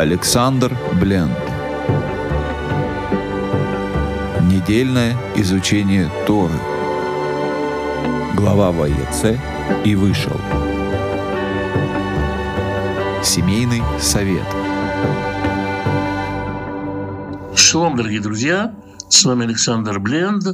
Александр Бленд. Недельное изучение Торы. Глава ВАЕЦ и вышел. Семейный совет. Шалом, дорогие друзья! С вами Александр Бленд.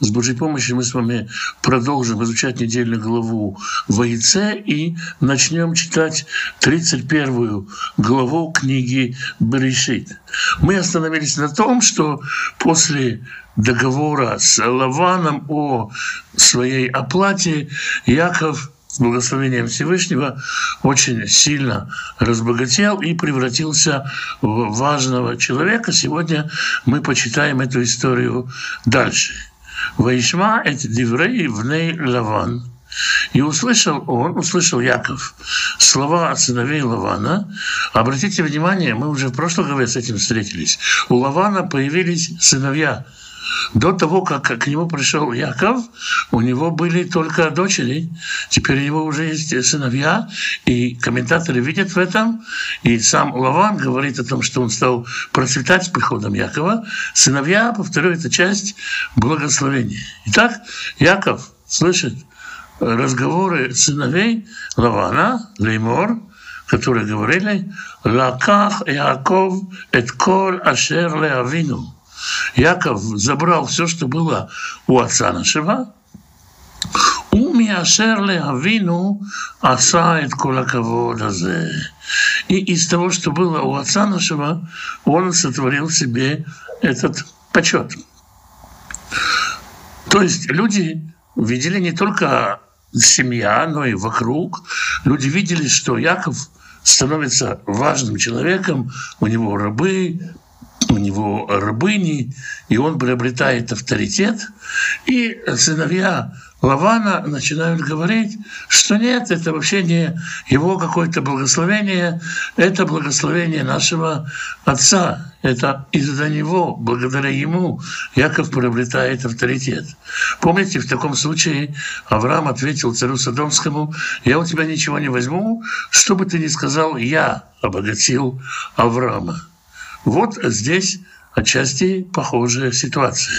С Божьей помощью мы с вами продолжим изучать недельную главу Воице и начнем читать 31 главу книги Берешит. Мы остановились на том, что после договора с Лаваном о своей оплате Яков с благословением Всевышнего очень сильно разбогател и превратился в важного человека. Сегодня мы почитаем эту историю дальше. Ваишма – это диврей вней Лаван. И услышал он, услышал Яков слова сыновей Лавана. Обратите внимание, мы уже в прошлом главе с этим встретились. У Лавана появились сыновья – до того, как к нему пришел Яков, у него были только дочери. Теперь у него уже есть сыновья, и комментаторы видят в этом. И сам Лаван говорит о том, что он стал процветать с приходом Якова. Сыновья, повторю, это часть благословения. Итак, Яков слышит разговоры сыновей Лавана, Леймор, которые говорили «Лаках Яков эт кол ашер леавину» Яков забрал все, что было у отца нашего, ומאשר לאבינו עשה את כל הכבוד הזה. И из того, что было у отца нашего, он сотворил себе этот почет. То есть люди видели не только семья, но и вокруг. Люди видели, что Яков становится важным человеком, у него рабы, у него рабыни, и он приобретает авторитет. И сыновья Лавана начинают говорить, что нет, это вообще не его какое-то благословение, это благословение нашего отца. Это из-за него, благодаря ему, Яков приобретает авторитет. Помните, в таком случае Авраам ответил царю Содомскому, «Я у тебя ничего не возьму, что бы ты ни сказал, я обогатил Авраама». Вот здесь отчасти похожая ситуация.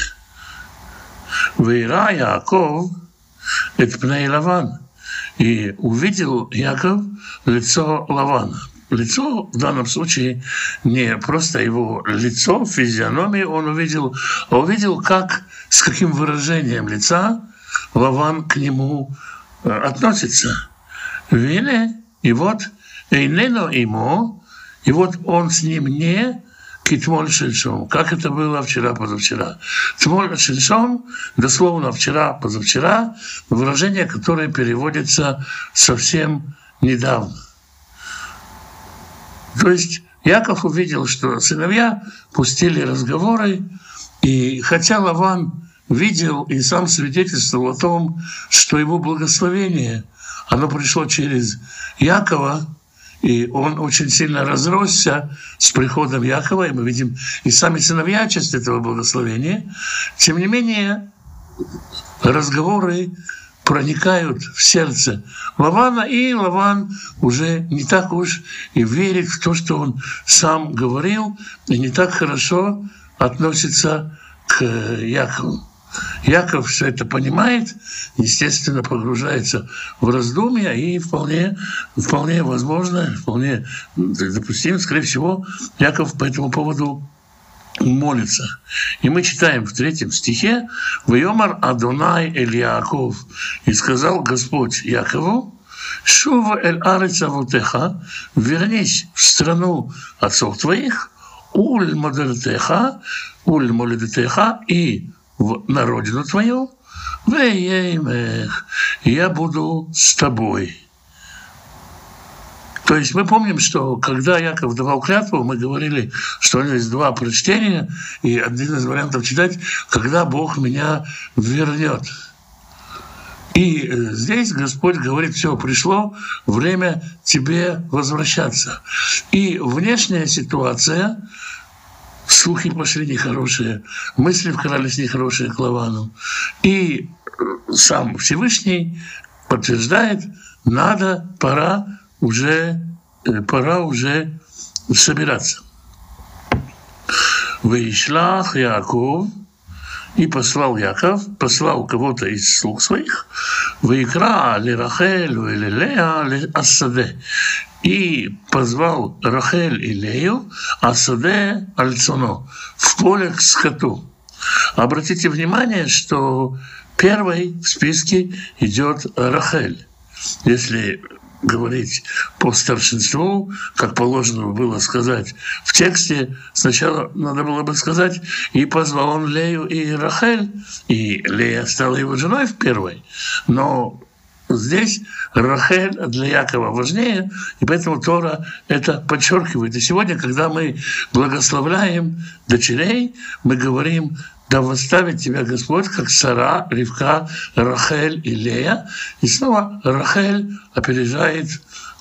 Вейра Яков – это Лаван. И увидел Яков лицо Лавана. Лицо в данном случае не просто его лицо, физиономию он увидел, а увидел, как, с каким выражением лица Лаван к нему э, относится. Вине, и вот, Эйнено ему, и вот он с ним не Китмоль Шельшом. Как это было вчера, позавчера. Тмоль Шельшом, дословно вчера, позавчера, выражение, которое переводится совсем недавно. То есть Яков увидел, что сыновья пустили разговоры, и хотя Лаван видел и сам свидетельствовал о том, что его благословение, оно пришло через Якова, и он очень сильно разросся с приходом Якова, и мы видим и сами сыновья часть этого благословения. Тем не менее, разговоры проникают в сердце Лавана, и Лаван уже не так уж и верит в то, что он сам говорил, и не так хорошо относится к Якову. Яков все это понимает, естественно, погружается в раздумья и вполне, вполне возможно, вполне допустимо, скорее всего, Яков по этому поводу молится. И мы читаем в третьем стихе «Вайомар Адонай Эль Яков» и сказал Господь Якову, «Шува эль арец авотеха, вернись в страну отцов твоих, уль молодетеха, уль молодетеха, и на родину твою, я буду с тобой. То есть мы помним, что когда Яков давал клятву, мы говорили, что у него есть два прочтения, и один из вариантов читать, когда Бог меня вернет. И э, здесь Господь говорит, все, пришло время тебе возвращаться. И внешняя ситуация, слухи пошли нехорошие, мысли вкрались нехорошие к Лавану. И сам Всевышний подтверждает, надо, пора уже, пора уже собираться. Вышлах Яков, и послал Яков, послал кого-то из слуг своих, «Ваикра ли Рахель, или ли Асаде». И позвал Рахель и Лею Асаде Альцуно в поле к скоту. Обратите внимание, что первой в списке идет Рахель. Если говорить по старшинству, как положено было сказать в тексте, сначала надо было бы сказать, и позвал он Лею и Рахель, и Лея стала его женой в первой, но Здесь Рахель для Якова важнее, и поэтому Тора это подчеркивает. И сегодня, когда мы благословляем дочерей, мы говорим да восставит тебя Господь, как Сара, Ривка, Рахель и Лея. И снова Рахель опережает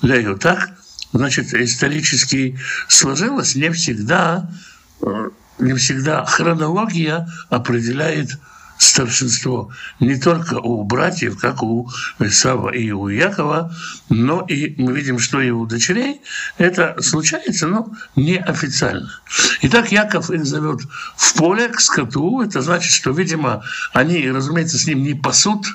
Лею. Так, значит, исторически сложилось не всегда, э, не всегда хронология определяет старшинство не только у братьев, как у Исава и у Якова, но и мы видим, что и у дочерей это случается, но неофициально. Итак, Яков их зовет в поле к скоту, это значит, что, видимо, они, разумеется, с ним не пасут,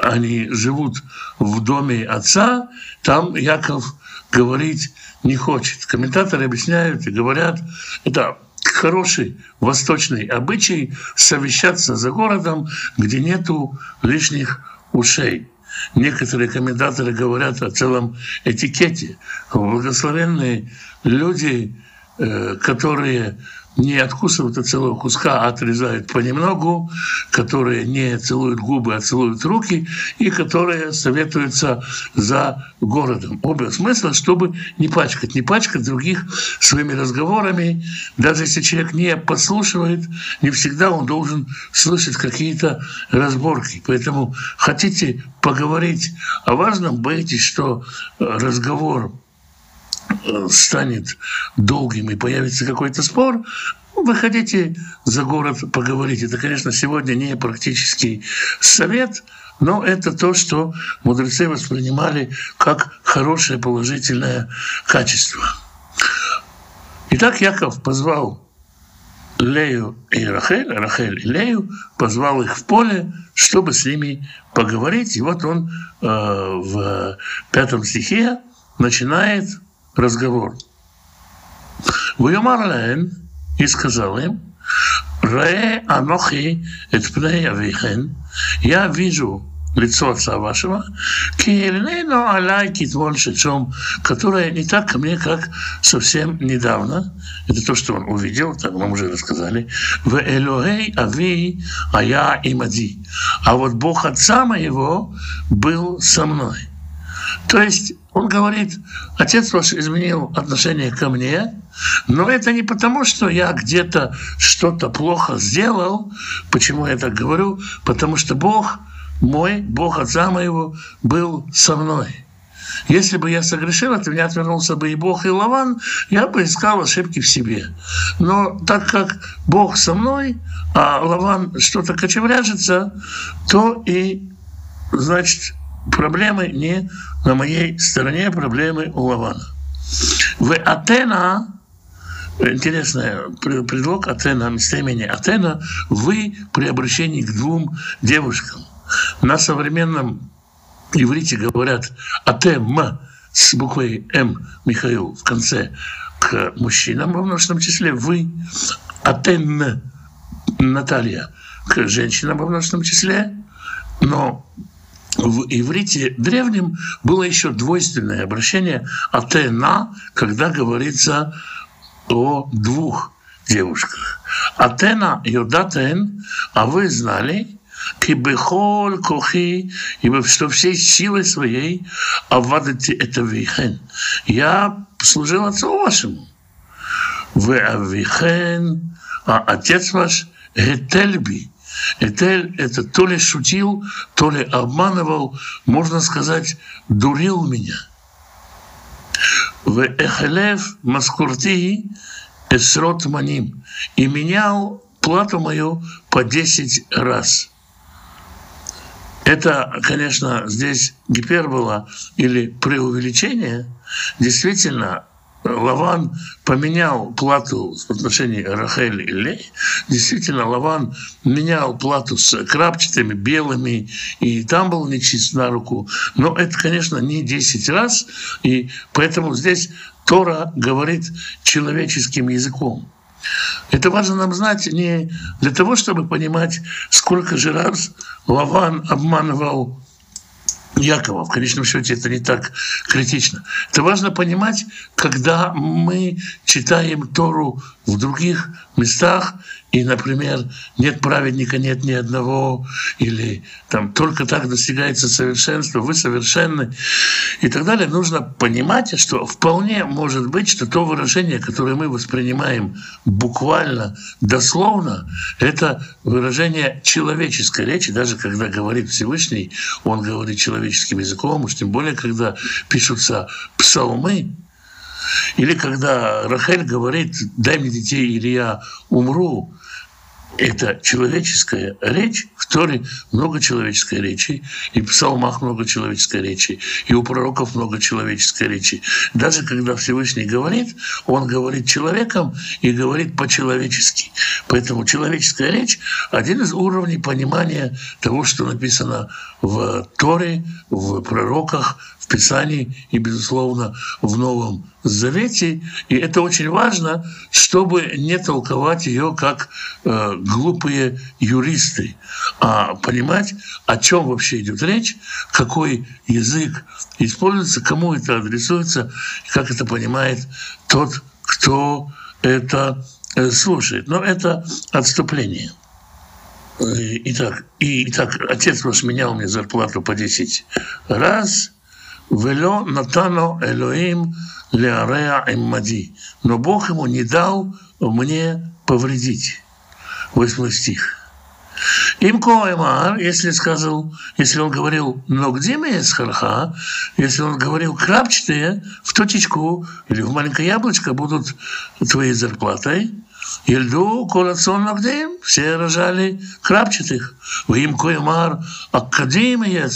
они живут в доме отца, там Яков говорить не хочет. Комментаторы объясняют и говорят, это хороший восточный обычай совещаться за городом, где нету лишних ушей. Некоторые комментаторы говорят о целом этикете. Благословенные люди, э, которые не откусывают от целого куска, а отрезают понемногу, которые не целуют губы, а целуют руки, и которые советуются за городом. Оба смысла, чтобы не пачкать, не пачкать других своими разговорами. Даже если человек не послушивает, не всегда он должен слышать какие-то разборки. Поэтому хотите поговорить о важном, боитесь, что разговор станет долгим и появится какой-то спор, выходите за город поговорить. Это, конечно, сегодня не практический совет, но это то, что мудрецы воспринимали как хорошее положительное качество. Итак, Яков позвал Лею и Рахель, Рахель и Лею, позвал их в поле, чтобы с ними поговорить. И вот он э, в пятом стихе начинает разговор. Вуямар лаэн и сказал им, Ре анохи эт пней авихен, я вижу лицо отца вашего, киельнейно алай китвон шечом, которое не так ко мне, как совсем недавно. Это то, что он увидел, так нам уже рассказали. В Элохей ави а я имади. А вот Бог отца моего был со мной. То есть он говорит, отец ваш изменил отношение ко мне, но это не потому, что я где-то что-то плохо сделал. Почему я так говорю? Потому что Бог мой, Бог отца моего, был со мной. Если бы я согрешил, от меня отвернулся бы и Бог, и Лаван, я бы искал ошибки в себе. Но так как Бог со мной, а Лаван что-то кочевряжется, то и, значит, проблемы не на моей стороне, проблемы у Лавана. В Атена, интересный предлог Атена, местоимение Атена, вы при обращении к двум девушкам. На современном иврите говорят Атем с буквой М, Михаил, в конце, к мужчинам во множественном числе, вы, Атен, Наталья, к женщинам во множественном числе, но в иврите древнем было еще двойственное обращение «атена», когда говорится о двух девушках. «Атена йодатен», а вы знали, кибехол кохи, ибо что всей силой своей авадите это вихен. Я служил отцу вашему. Вы авихен, а отец ваш Гетельби, Этель это то ли шутил, то ли обманывал, можно сказать, дурил меня. В Эхелев Маскурти Эсрот Маним и менял плату мою по 10 раз. Это, конечно, здесь гипербола или преувеличение. Действительно, Лаван поменял плату в отношении Рахель и Лей. Действительно, Лаван менял плату с крапчатыми, белыми, и там был нечист на руку. Но это, конечно, не 10 раз, и поэтому здесь Тора говорит человеческим языком. Это важно нам знать не для того, чтобы понимать, сколько же раз Лаван обманывал Якова. В конечном счете это не так критично. Это важно понимать, когда мы читаем Тору в других местах, и, например, нет праведника, нет ни одного, или там только так достигается совершенство, вы совершенны, и так далее, нужно понимать, что вполне может быть, что то выражение, которое мы воспринимаем буквально, дословно, это выражение человеческой речи, даже когда говорит Всевышний, он говорит человеческим языком, уж тем более, когда пишутся псалмы, или когда Рахель говорит, дай мне детей, или я умру, это человеческая речь, в Торе много человеческой речи, и в псалмах много человеческой речи, и у пророков много человеческой речи. Даже когда Всевышний говорит, он говорит человеком и говорит по-человечески. Поэтому человеческая речь — один из уровней понимания того, что написано в Торе, в пророках, Писании и, безусловно, в Новом Завете. И это очень важно, чтобы не толковать ее как э, глупые юристы, а понимать, о чем вообще идет речь, какой язык используется, кому это адресуется, как это понимает тот, кто это э, слушает. Но это отступление. Э, итак, и, итак, отец ваш менял мне зарплату по 10 раз – Вело натано Элоим леареа эммади. Но Бог ему не дал мне повредить. Восьмой стих. Им коэмар, если сказал, если он говорил, но где харха, если он говорил крапчатые, в точечку или в маленькое яблочко будут твоей зарплатой, Ельду колоцон нагдеем, все рожали крапчатых. В им коемар академия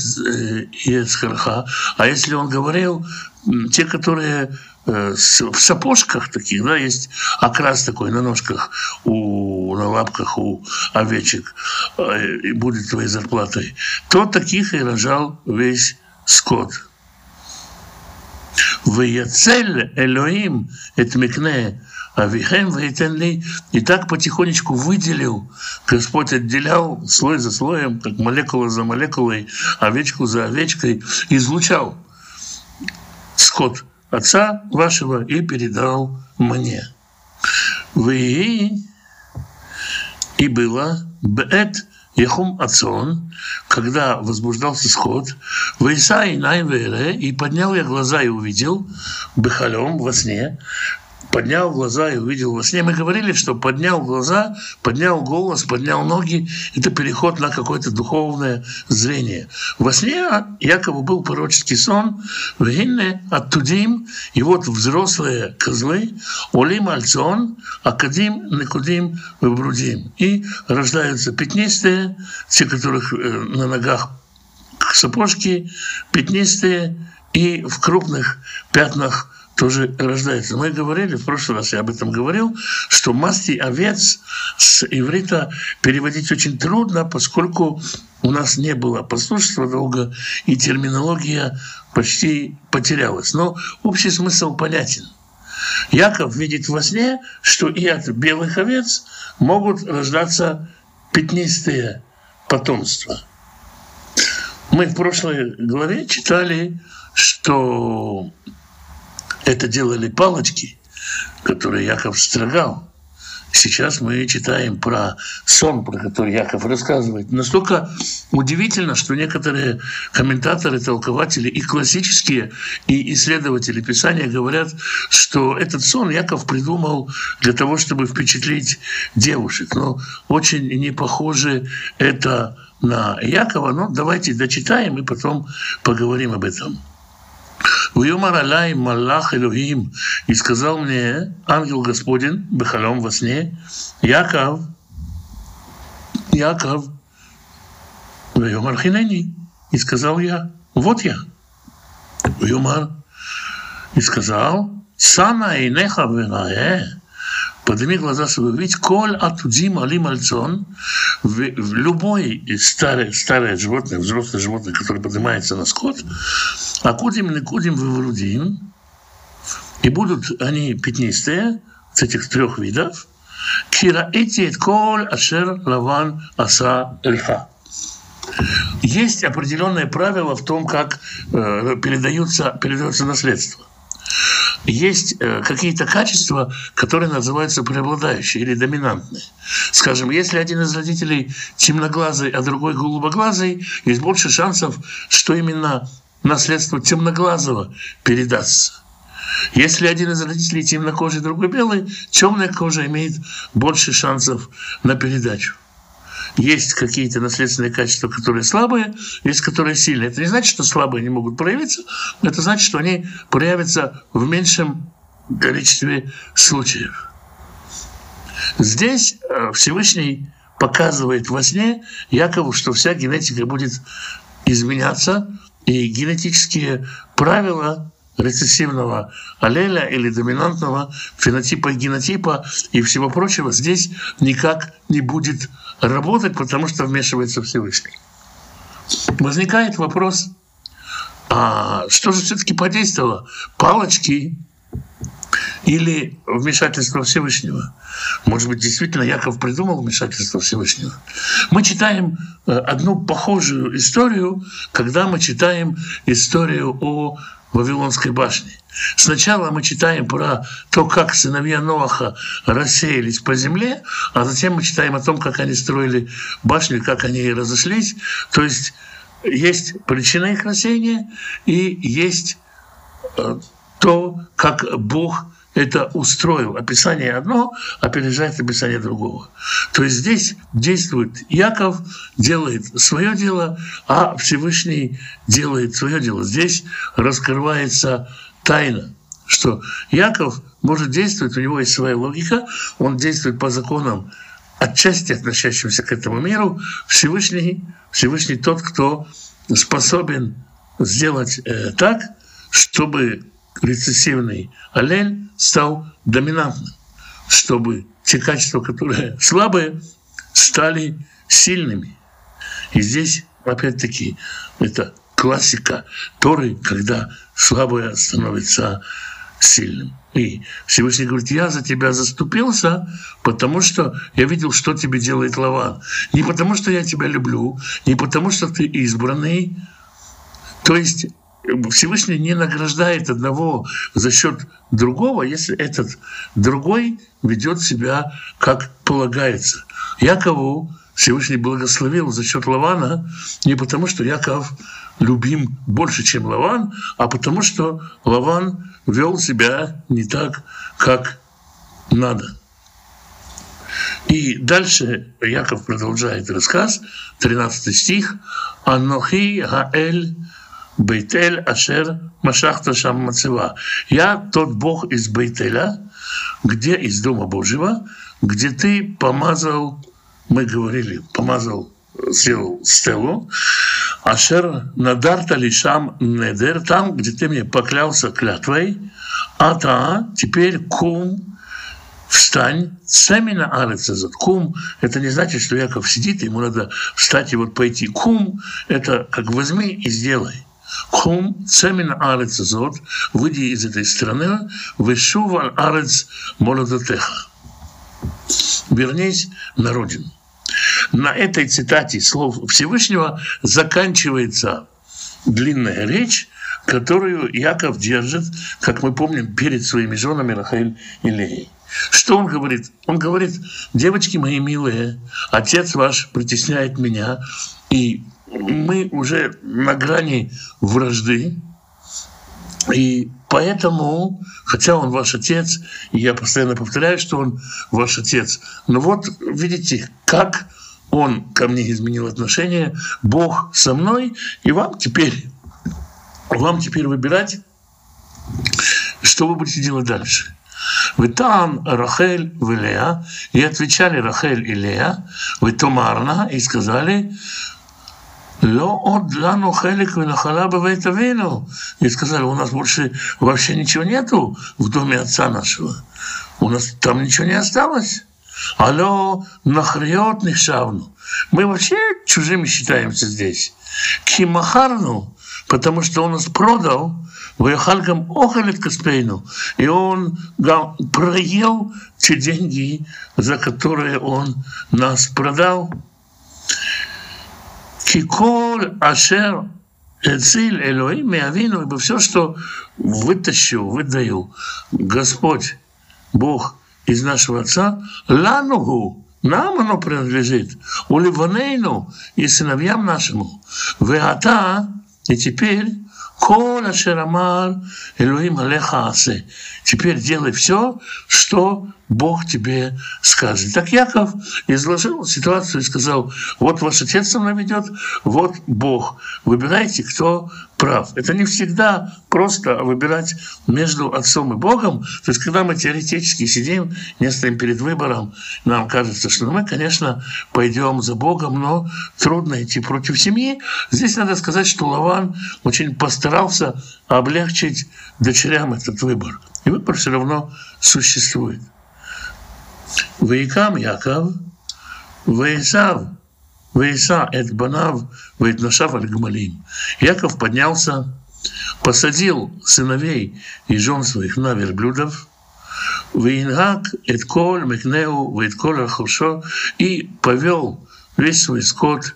Ецхарха. Э, а если он говорил, те, которые э, в сапожках таких, да, есть окрас такой на ножках, у, на лапках у овечек, э, и будет твоей зарплатой, то таких и рожал весь скот. В Яцель Элоим, это Микне, Авихем Вейтенли. И так потихонечку выделил, Господь отделял слой за слоем, как молекула за молекулой, овечку за овечкой, излучал скот отца вашего и передал мне. Вы и было бет Ехум Ацон, когда возбуждался скот, Вейса и Найвере, и поднял я глаза и увидел, Бехалем во сне, поднял глаза и увидел во сне. Мы говорили, что поднял глаза, поднял голос, поднял ноги – это переход на какое-то духовное зрение. Во сне якобы был пророческий сон, «Вегинне оттудим», и вот взрослые козлы, «Олим альцон, акадим, некудим, выбрудим». И рождаются пятнистые, те, которых э, на ногах сапожки, пятнистые, и в крупных пятнах тоже рождается. Мы говорили, в прошлый раз я об этом говорил, что масти овец с иврита переводить очень трудно, поскольку у нас не было послушства долго, и терминология почти потерялась. Но общий смысл понятен. Яков видит во сне, что и от белых овец могут рождаться пятнистые потомства. Мы в прошлой главе читали, что это делали палочки, которые Яков строгал. Сейчас мы читаем про сон, про который Яков рассказывает. Настолько удивительно, что некоторые комментаторы, толкователи и классические, и исследователи Писания говорят, что этот сон Яков придумал для того, чтобы впечатлить девушек. Но очень не похоже это на Якова. Но давайте дочитаем и потом поговорим об этом. Уюмар Алай Малах Элохим, и сказал мне ангел Господин Бехалом во сне, Яков, Яков, Уюмар Хинени, и сказал я, вот я. Уюмар, и сказал, Сана и неха подними глаза свои, ведь коль атудим алим альцон, в, в любой старое, старое животное, взрослое животное, которое поднимается на скот, акудим некудим выврудим, и будут они пятнистые, с этих трех видов, кира эти коль ашер лаван аса эльха. Есть определенное правило в том, как э, передаются, передается наследство есть э, какие-то качества, которые называются преобладающие или доминантные. Скажем, если один из родителей темноглазый, а другой голубоглазый, есть больше шансов, что именно наследство темноглазого передастся. Если один из родителей темнокожий, другой белый, темная кожа имеет больше шансов на передачу есть какие-то наследственные качества, которые слабые, есть которые сильные. Это не значит, что слабые не могут проявиться, это значит, что они проявятся в меньшем количестве случаев. Здесь э, Всевышний показывает во сне Якову, что вся генетика будет изменяться, и генетические правила рецессивного аллеля или доминантного фенотипа и генотипа и всего прочего здесь никак не будет работать, потому что вмешивается Всевышний. Возникает вопрос, а что же все-таки подействовало? Палочки или вмешательство Всевышнего? Может быть, действительно Яков придумал вмешательство Всевышнего? Мы читаем э, одну похожую историю, когда мы читаем историю о Вавилонской башни. Сначала мы читаем про то, как сыновья Ноаха рассеялись по земле, а затем мы читаем о том, как они строили башню, как они разошлись. То есть есть причина их рассеяния и есть э, то, как Бог это устроил. Описание одно опережает описание другого. То есть здесь действует Яков, делает свое дело, а Всевышний делает свое дело. Здесь раскрывается тайна, что Яков может действовать, у него есть своя логика, он действует по законам отчасти относящимся к этому миру. Всевышний, Всевышний тот, кто способен сделать э, так, чтобы рецессивный аллель стал доминантным, чтобы те качества, которые слабые, стали сильными. И здесь, опять-таки, это классика Торы, когда слабое становится сильным. И Всевышний говорит, я за тебя заступился, потому что я видел, что тебе делает Лаван. Не потому, что я тебя люблю, не потому, что ты избранный. То есть Всевышний не награждает одного за счет другого, если этот другой ведет себя как полагается. Якову Всевышний благословил за счет Лавана не потому, что Яков любим больше, чем Лаван, а потому что Лаван вел себя не так, как надо. И дальше Яков продолжает рассказ, 13 стих. «Анохи Хаэль Бейтель Ашер Машахта Шам Мацева. Я тот Бог из Бейтеля, где из Дома Божьего, где ты помазал, мы говорили, помазал, сделал стелу, Ашер Надарта Лишам Недер, там, где ты мне поклялся клятвой, а та теперь кум встань, цемина арецезот. Кум – это не значит, что Яков сидит, ему надо встать и вот пойти. Кум – это как возьми и сделай. Хум цемин арец зот, выйди из этой страны, вышув аль арец молодотеха. Вернись на родину. На этой цитате слов Всевышнего заканчивается длинная речь, которую Яков держит, как мы помним, перед своими женами Рахаэль и Леей. Что он говорит? Он говорит, девочки мои милые, отец ваш притесняет меня, и мы уже на грани вражды, и поэтому, хотя он ваш отец, и я постоянно повторяю, что он ваш отец, но вот видите, как он ко мне изменил отношение, Бог со мной, и вам теперь, вам теперь выбирать, что вы будете делать дальше. Вы там Рахель в и отвечали Рахель и Лея, вы Томарна, и сказали, «Ло от лану хелик винахала бывает авину». И сказали, у нас больше вообще ничего нету в доме отца нашего. У нас там ничего не осталось. Алло, нахриот нихшавну. Мы вообще чужими считаемся здесь. Кимахарну, потому что он нас продал, в Ваяхалькам охалит Каспейну, и он проел те деньги, за которые он нас продал. Киколь Ашер Эциль Элоим Миавину, ибо все, что вытащил, выдаю Господь, Бог из нашего Отца, Ланугу, нам оно принадлежит, у Ливанейну и сыновьям нашему. Веата, и теперь Кола Шераман Элюим Алеха Асе. Теперь делай все, что Бог тебе скажет. Так Яков изложил ситуацию и сказал, вот ваш отец со мной ведет, вот Бог. Выбирайте, кто прав. Это не всегда просто выбирать между отцом и Богом. То есть, когда мы теоретически сидим, не стоим перед выбором, нам кажется, что мы, конечно, пойдем за Богом, но трудно идти против семьи. Здесь надо сказать, что Лаван очень постарался облегчить дочерям этот выбор. И выбор все равно существует. Ваикам Яков, Ваисав Вейса эт банав, вейтнашав гмалим. Яков поднялся, посадил сыновей и жен своих на верблюдов, Вейнгак, Этколь, Мекнеу, Вейтколь хорошо и повел весь свой скот,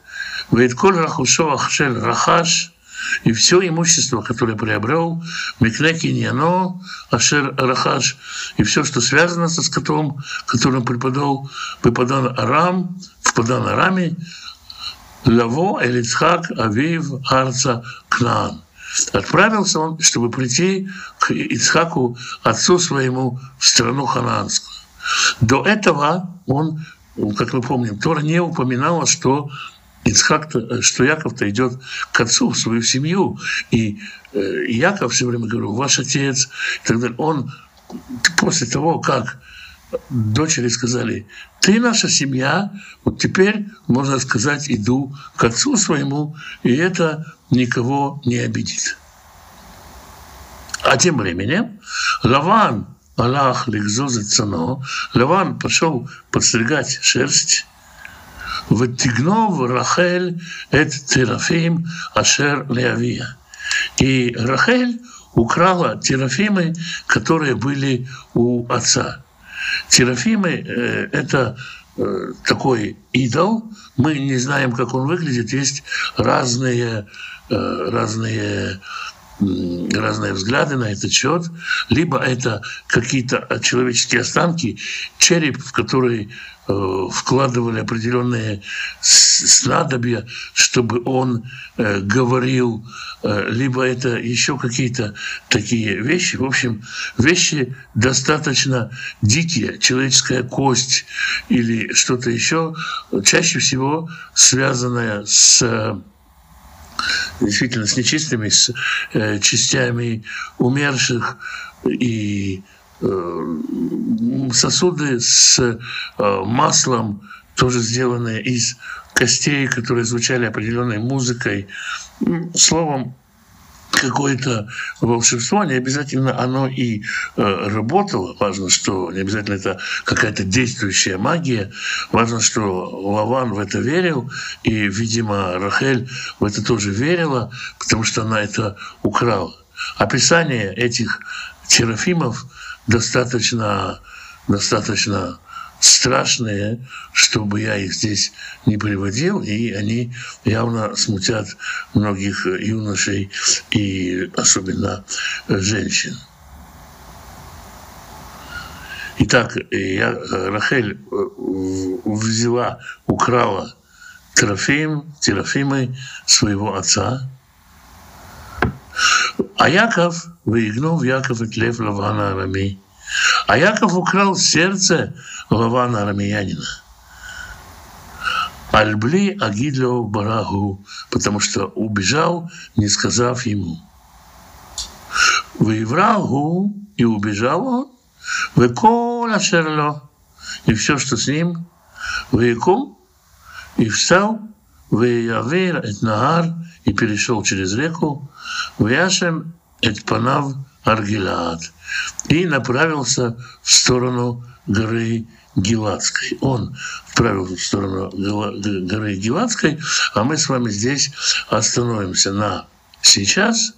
Вейтколь Рахушо, Ахшель Рахаш, и все имущество, которое приобрел, Мекнеки Ньяно, Ашер Рахаш, и все, что связано со скотом, которым преподал, преподан Арам, в Падан Араме, Лаво Элицхак Авив Арца Кнаан. Отправился он, чтобы прийти к Ицхаку, отцу своему, в страну ханаанскую. До этого он, как мы помним, Тора не упоминала, что Ицхак, что Яков-то идет к отцу, в свою семью. И э, Яков все время говорил, ваш отец, и так далее. Он после того, как дочери сказали, ты наша семья, вот теперь, можно сказать, иду к отцу своему, и это никого не обидит. А тем временем Лаван Аллах Ликзоза Цано, Лаван пошел подстригать шерсть, Ватигнов Рахель эт Терафим Ашер Леавия. И Рахель украла терафимы, которые были у отца. Терафимы э, – это э, такой идол, мы не знаем, как он выглядит, есть разные, э, разные разные взгляды на этот счет, либо это какие-то человеческие останки, череп, в который Э, вкладывали определенные снадобья, чтобы он э, говорил, э, либо это еще какие-то такие вещи. В общем, вещи достаточно дикие, человеческая кость или что-то еще, чаще всего связанное с действительно с нечистыми, с частями умерших и Э, сосуды с э, маслом, тоже сделанные из костей, которые звучали определенной музыкой. Словом, какое-то волшебство, не обязательно оно и э, работало. Важно, что не обязательно это какая-то действующая магия. Важно, что Лаван в это верил, и, видимо, Рахель в это тоже верила, потому что она это украла. Описание этих терафимов достаточно, достаточно страшные, чтобы я их здесь не приводил, и они явно смутят многих юношей и особенно женщин. Итак, я, Рахель взяла, украла Трофим, Терафимы своего отца, а Яков выигнул Яков и тлев Лавана Арами. А Яков украл сердце Лавана Арамиянина. Альбли Агидло Барагу, потому что убежал, не сказав ему. Выеврагу и убежал он, Векола Шерло, и все, что с ним, Векум, и встал. Веявер эт Нагар и перешел через реку, Вяшем эт Панав Аргилаад и направился в сторону горы Гилатской. Он отправился в сторону горы Гилатской, а мы с вами здесь остановимся на сейчас.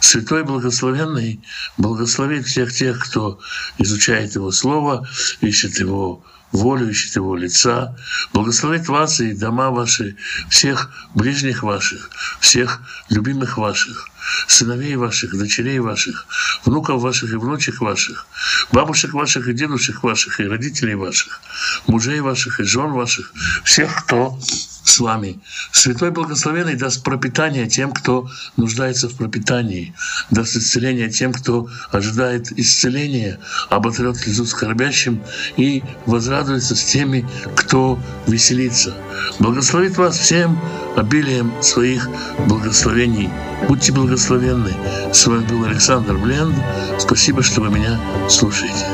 Святой Благословенный благословит всех тех, кто изучает Его Слово, ищет Его волю, ищет Его лица, благословит вас и дома ваши, всех ближних ваших, всех любимых ваших, сыновей ваших, дочерей ваших, внуков ваших и внучек ваших, бабушек ваших и дедушек ваших, и родителей ваших, мужей ваших и жен ваших, всех, кто с вами. Святой Благословенный даст пропитание тем, кто нуждается в пропитании, даст исцеление тем, кто ожидает исцеления, оботрет слезу скорбящим и возрадуется с теми, кто веселится. Благословит вас всем обилием своих благословений. Будьте благословенны. С вами был Александр Бленд. Спасибо, что вы меня слушаете.